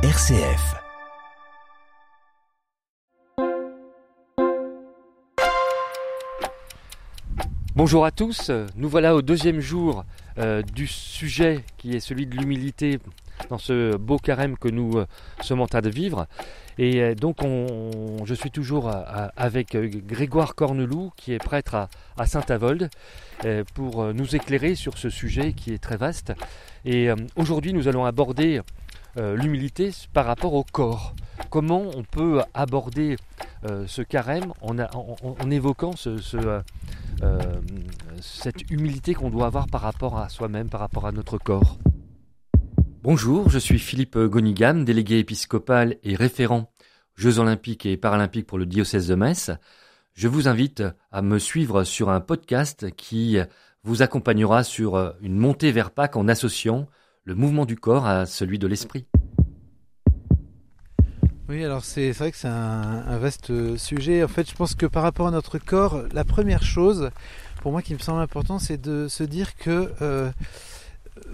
RCF. Bonjour à tous, nous voilà au deuxième jour euh, du sujet qui est celui de l'humilité dans ce beau carême que nous euh, sommes en train de vivre. Et euh, donc on, je suis toujours avec Grégoire Corneloup qui est prêtre à Saint-Avold pour nous éclairer sur ce sujet qui est très vaste. Et aujourd'hui nous allons aborder euh, l'humilité par rapport au corps. Comment on peut aborder euh, ce carême en, évoquant euh, cette humilité qu'on doit avoir par rapport à soi-même, par rapport à notre corps? Bonjour, je suis Philippe Gonigam, délégué épiscopal et référent Jeux olympiques et paralympiques pour le diocèse de Metz. Je vous invite à me suivre sur un podcast qui vous accompagnera sur une montée vers Pâques en associant le mouvement du corps à celui de l'esprit. Oui, alors c'est vrai que c'est un, vaste sujet. En fait, je pense que par rapport à notre corps, la première chose, pour moi qui me semble important, c'est de se dire que euh,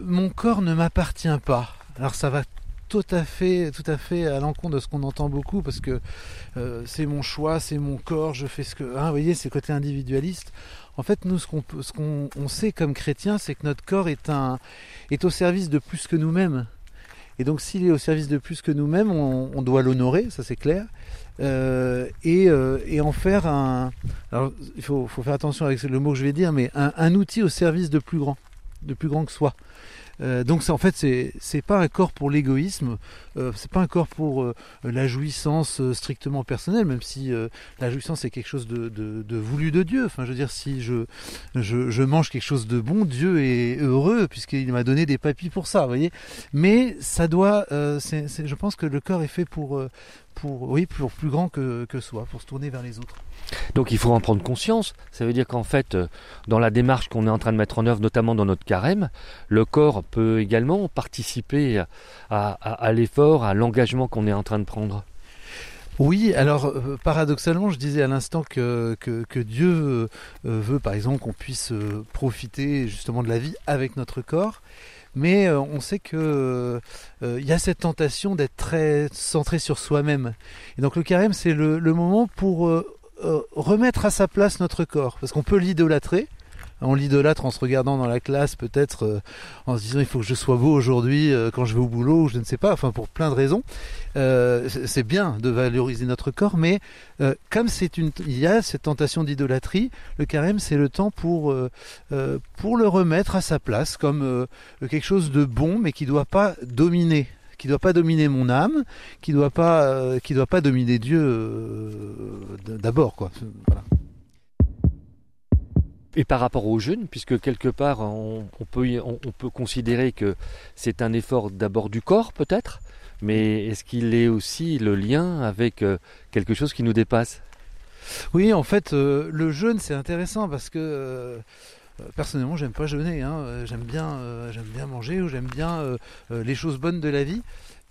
mon corps ne m'appartient pas. Alors ça va tout à fait, tout à fait l'encontre de ce qu'on entend beaucoup, parce que euh, c'est mon choix, c'est mon corps, je fais ce que. Hein, vous voyez, c'est côté individualiste. En fait, nous, ce qu'on qu'on sait comme chrétiens, c'est que notre corps est, un, est au service de plus que nous-mêmes. Et donc, s'il est au service de plus que nous-mêmes, on, doit l'honorer, ça c'est clair. Euh, et, euh, et, en faire un. Alors, il faut, faut, faire attention avec le mot que je vais dire, mais un, un outil au service de plus grand, de plus grand que soi. Euh, donc en fait c'est pas un corps pour l'égoïsme, euh, c'est pas un corps pour euh, la jouissance strictement personnelle, même si la jouissance est quelque chose de, de, voulu de Dieu. Enfin je veux dire si je, je, mange quelque chose de bon, Dieu est heureux puisqu'il m'a donné des papilles pour ça, vous voyez. Mais ça doit, je pense que le corps est fait pour pour oui pour plus grand que, que soi, pour se tourner vers les autres. Donc il faut en prendre conscience. Ça veut dire qu'en fait, euh, dans la démarche qu'on est en train de mettre en œuvre, notamment dans notre carême, le corps peut également participer à, l'effort, à l'engagement qu'on est en train de prendre. Oui, alors euh, paradoxalement, je disais à l'instant que, Dieu euh, veut, par exemple, qu'on puisse profiter justement de la vie avec notre corps. Mais on sait que il y a cette tentation d'être très centré sur soi-même. Et donc le carême, c'est le, moment pour euh, remettre à sa place notre corps, parce qu'on peut l'idolâtrer. On l'idolâtre en se regardant dans la classe, peut-être euh, en se disant il faut que je sois beau aujourd'hui euh, quand je vais au boulot, ou je ne sais pas, enfin pour plein de raisons. c'est bien de valoriser notre corps, mais comme c'est une, il y a cette tentation d'idolâtrie, le carême c'est le temps pour pour le remettre à sa place comme quelque chose de bon, mais qui ne doit pas dominer qui doit pas dominer mon âme, qui doit pas, euh, qui doit pas dominer Dieu euh, d'abord, quoi. Et par rapport au jeûne, puisque quelque part on, peut, on, peut considérer que c'est un effort d'abord du corps peut-être, mais est-ce qu'il est aussi le lien avec euh, quelque chose qui nous dépasse? Oui, en fait, le jeûne c'est intéressant parce que personnellement, j'aime pas jeûner. Hein. Euh, j'aime bien, euh, j'aime bien manger ou j'aime bien les choses bonnes de la vie.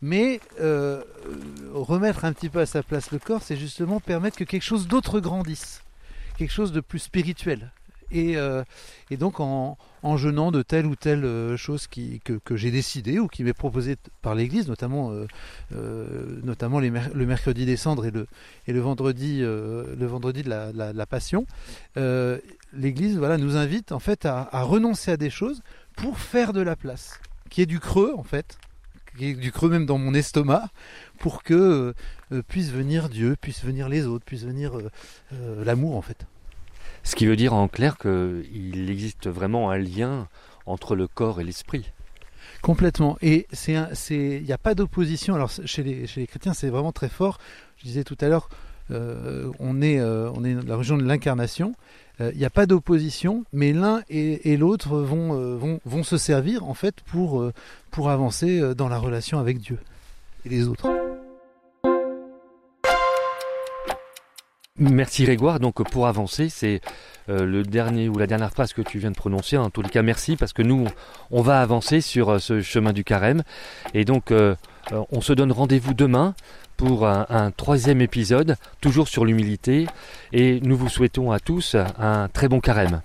Mais remettre un petit peu à sa place le corps, c'est justement permettre que quelque chose d'autre grandisse, quelque chose de plus spirituel. Et, donc en, jeûnant de telle ou telle chose que, j'ai décidé ou qui m'est proposée par l'Église, notamment, notamment le mercredi des cendres et le, et le vendredi, le vendredi de la, Passion, l'Église voilà, nous invite en fait à, renoncer à des choses pour faire de la place, qui est du creux en fait, qui est du creux même dans mon estomac, pour que euh, puisse venir Dieu, puisse venir les autres, puisse venir euh, euh, l'amour en fait. Ce qui veut dire en clair qu'il existe vraiment un lien entre le corps et l'esprit. Complètement. Et il n'y a pas d'opposition. Alors chez les, chrétiens, c'est vraiment très fort. Je disais tout à l'heure, on est, on est dans la région de l'incarnation. Il euh, n'y a pas d'opposition, mais l'un et, l'autre vont, euh, se servir en fait euh, pour avancer dans la relation avec Dieu et les autres. Merci Grégoire. Donc pour avancer, c'est le dernier ou la dernière phrase que tu viens de prononcer. En tous les cas, merci parce que nous, on va avancer sur ce chemin du carême. Et donc, on se donne rendez-vous demain pour un, troisième épisode, toujours sur l'humilité. Et nous vous souhaitons à tous un très bon carême.